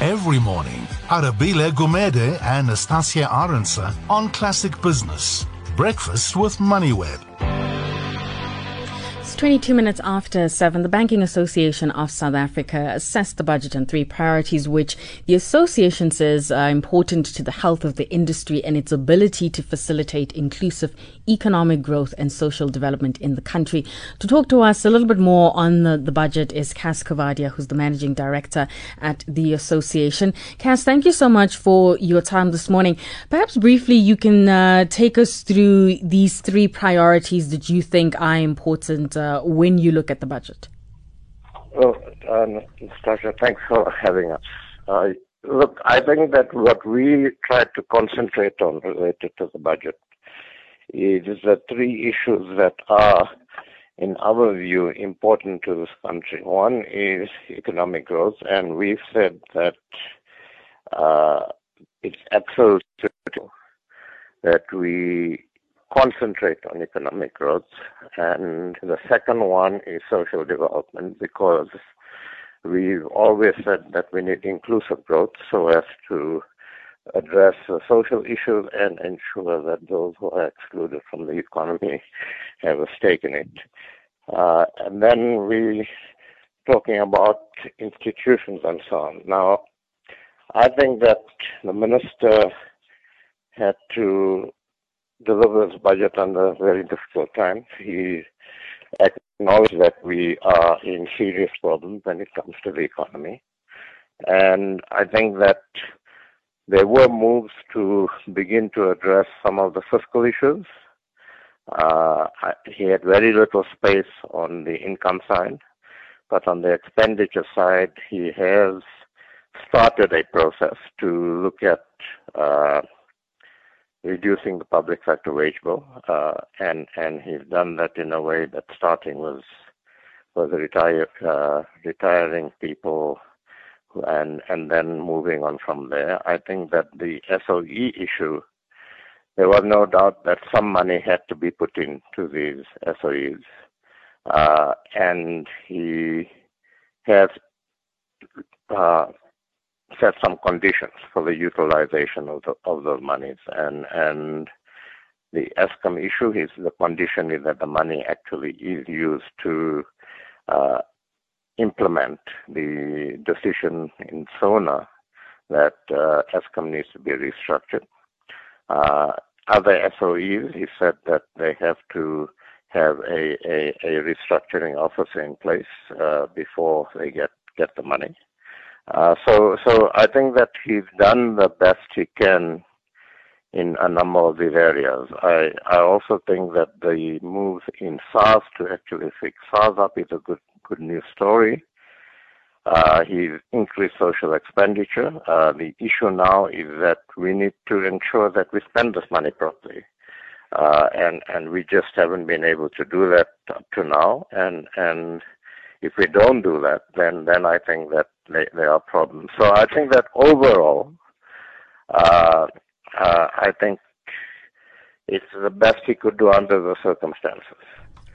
Every morning, Arabile Gumede and Nastasia Arendse on Classic Business. Breakfast with MoneyWeb. 22 minutes after 7, the Banking Association of South Africa assessed the budget on three priorities, which the association says are important to the health of the industry and its ability to facilitate inclusive economic growth and social development in the country. To talk to us a little bit more on the, the budget is Cass Coovadia, who's the managing director at the association. Cass, thank you so much for your time this morning. Perhaps briefly, you can uh, take us through these three priorities that you think are important. Uh, uh, when you look at the budget? Well, um, thanks for having us. Look, I think that what we try to concentrate on related to the budget is the three issues that are, in our view, important to this country. One is economic growth, and we've said that uh, it's absolutely that we concentrate on economic growth. And the second one is social development because we've always said that we need inclusive growth so as to address the social issues and ensure that those who are excluded from the economy have a stake in it. Uh, and then we talking about institutions and so on. Now, I think that the minister had to deliver his budget under very difficult times. He acknowledged that we are in serious problems when it comes to the economy. And I think that there were moves to begin to address some of the fiscal issues. Uh, he had very little space on the income side, but on the expenditure side, he has started a process to look at uh, reducing the public sector wage bill, uh, and and he's done that in a way that starting was was retire, uh, retiring people, and and then moving on from there. I think that the SOE issue, there was no doubt that some money had to be put into these SOEs, uh, and he has uh, set some conditions for the utilization of the of those monies and and the Eskom issue is the condition is that the money actually is used to uh, implement the decision in SONA that uh, Eskom needs to be restructured. Uh, other SOEs, he said that they have to have a, a, a restructuring officer in place uh, before they get, get the money. Uh, so, so I think that he's done the best he can in a number of these areas. I, I also think that the move in SARS to actually fix SARS up is a good, good news story. Uh, he's increased social expenditure. Uh, the issue now is that we need to ensure that we spend this money properly. Uh, and, and we just haven't been able to do that up to now. And, and if we don't do that, then, then I think that there are problems. So I think that overall, uh, uh, I think it's the best he could do under the circumstances.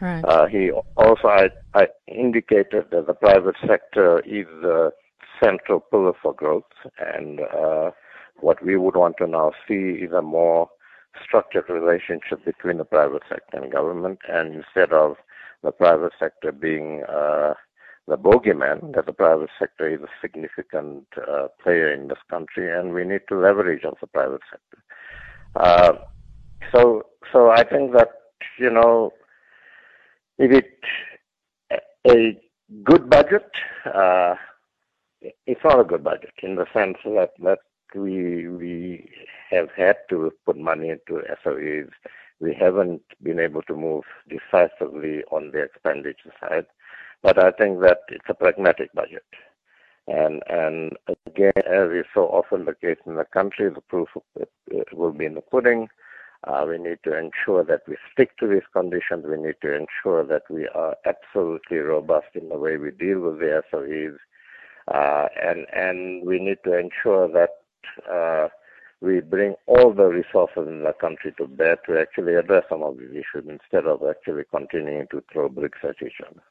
Right. Uh, he also I, I indicated that the private sector is the central pillar for growth, and uh, what we would want to now see is a more structured relationship between the private sector and government, and instead of the private sector being uh, the bogeyman that the private sector is a significant uh, player in this country, and we need to leverage on the private sector. Uh, so, so I think that you know, is it a good budget? Uh, it's not a good budget in the sense that that we we have had to put money into SOEs. We haven't been able to move decisively on the expenditure side. But I think that it's a pragmatic budget. And and again, as is so often the case in the country, the proof will be in the pudding. Uh, we need to ensure that we stick to these conditions. We need to ensure that we are absolutely robust in the way we deal with the SOEs. Uh, and, and we need to ensure that uh, we bring all the resources in the country to bear to actually address some of these issues instead of actually continuing to throw bricks at each other.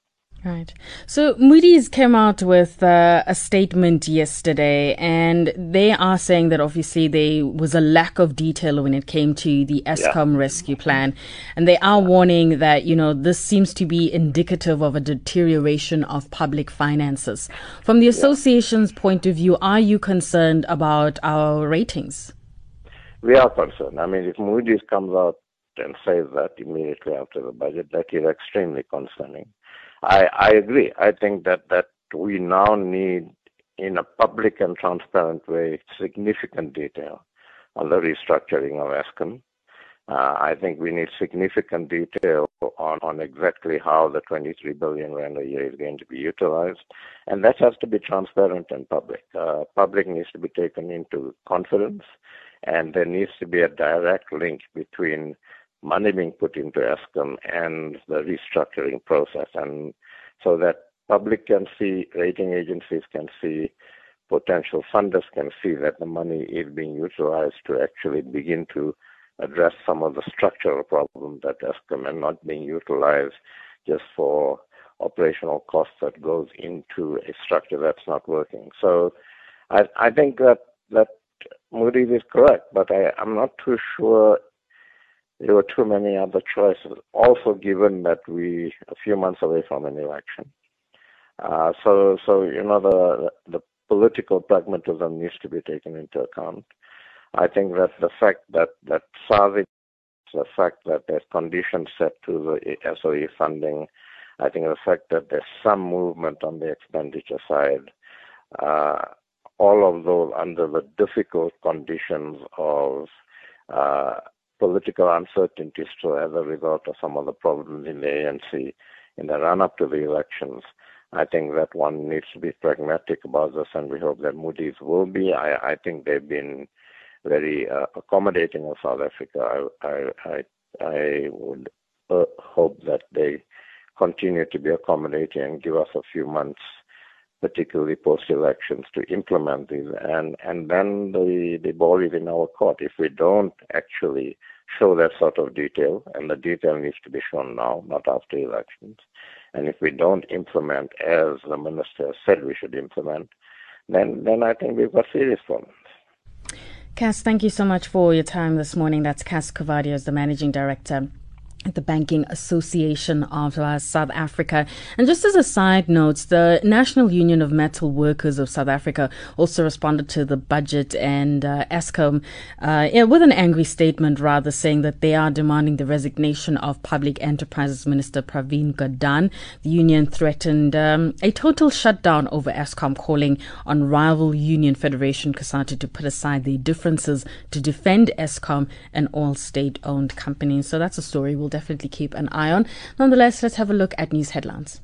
Right. So Moody's came out with uh, a statement yesterday, and they are saying that obviously there was a lack of detail when it came to the Eskom yeah. rescue plan, and they are warning that you know this seems to be indicative of a deterioration of public finances. From the association's yeah. point of view, are you concerned about our ratings? We are concerned. I mean, if Moody's comes out and says that immediately after the budget, that is extremely concerning. I, I agree. I think that, that we now need, in a public and transparent way, significant detail on the restructuring of Eskom. Uh, I think we need significant detail on, on exactly how the 23 billion rand a year is going to be utilized, and that has to be transparent and public. Uh, public needs to be taken into confidence, and there needs to be a direct link between money being put into Eskom and the restructuring process, and so that public can see, rating agencies can see, potential funders can see that the money is being utilized to actually begin to address some of the structural problems that Eskom and not being utilized just for operational costs that goes into a structure that's not working. So I, I think that that Moody's is correct, but I, I'm not too sure there were too many other choices. Also, given that we a few months away from an election, uh, so so you know the the political pragmatism needs to be taken into account. I think that the fact that that SARS, the fact that there's conditions set to the SOE funding, I think the fact that there's some movement on the expenditure side, uh, all of those under the difficult conditions of uh, political uncertainties to as a result of some of the problems in the ANC in the run up to the elections. I think that one needs to be pragmatic about this, and we hope that Moody's will be. I, I think they've been very uh, accommodating of South Africa. I, I, I, I would uh, hope that they continue to be accommodating and give us a few months particularly post-elections, to implement these. And, and then the, the ball is in our court. If we don't actually show that sort of detail, and the detail needs to be shown now, not after elections, and if we don't implement as the minister said we should implement, then, then I think we've got serious problems. Cass, thank you so much for your time this morning. That's Cass Coovadia, as the managing director the Banking Association of uh, South Africa. And just as a side note, the National Union of Metal Workers of South Africa also responded to the budget and uh, Eskom uh, yeah, with an angry statement, rather saying that they are demanding the resignation of Public Enterprises Minister Pravin Gordhan. The union threatened um, a total shutdown over Eskom, calling on rival union Federation COSATU to put aside their differences to defend Eskom and all state-owned companies. So that's a story we'll definitely keep an eye on. Nonetheless, let's have a look at news headlines.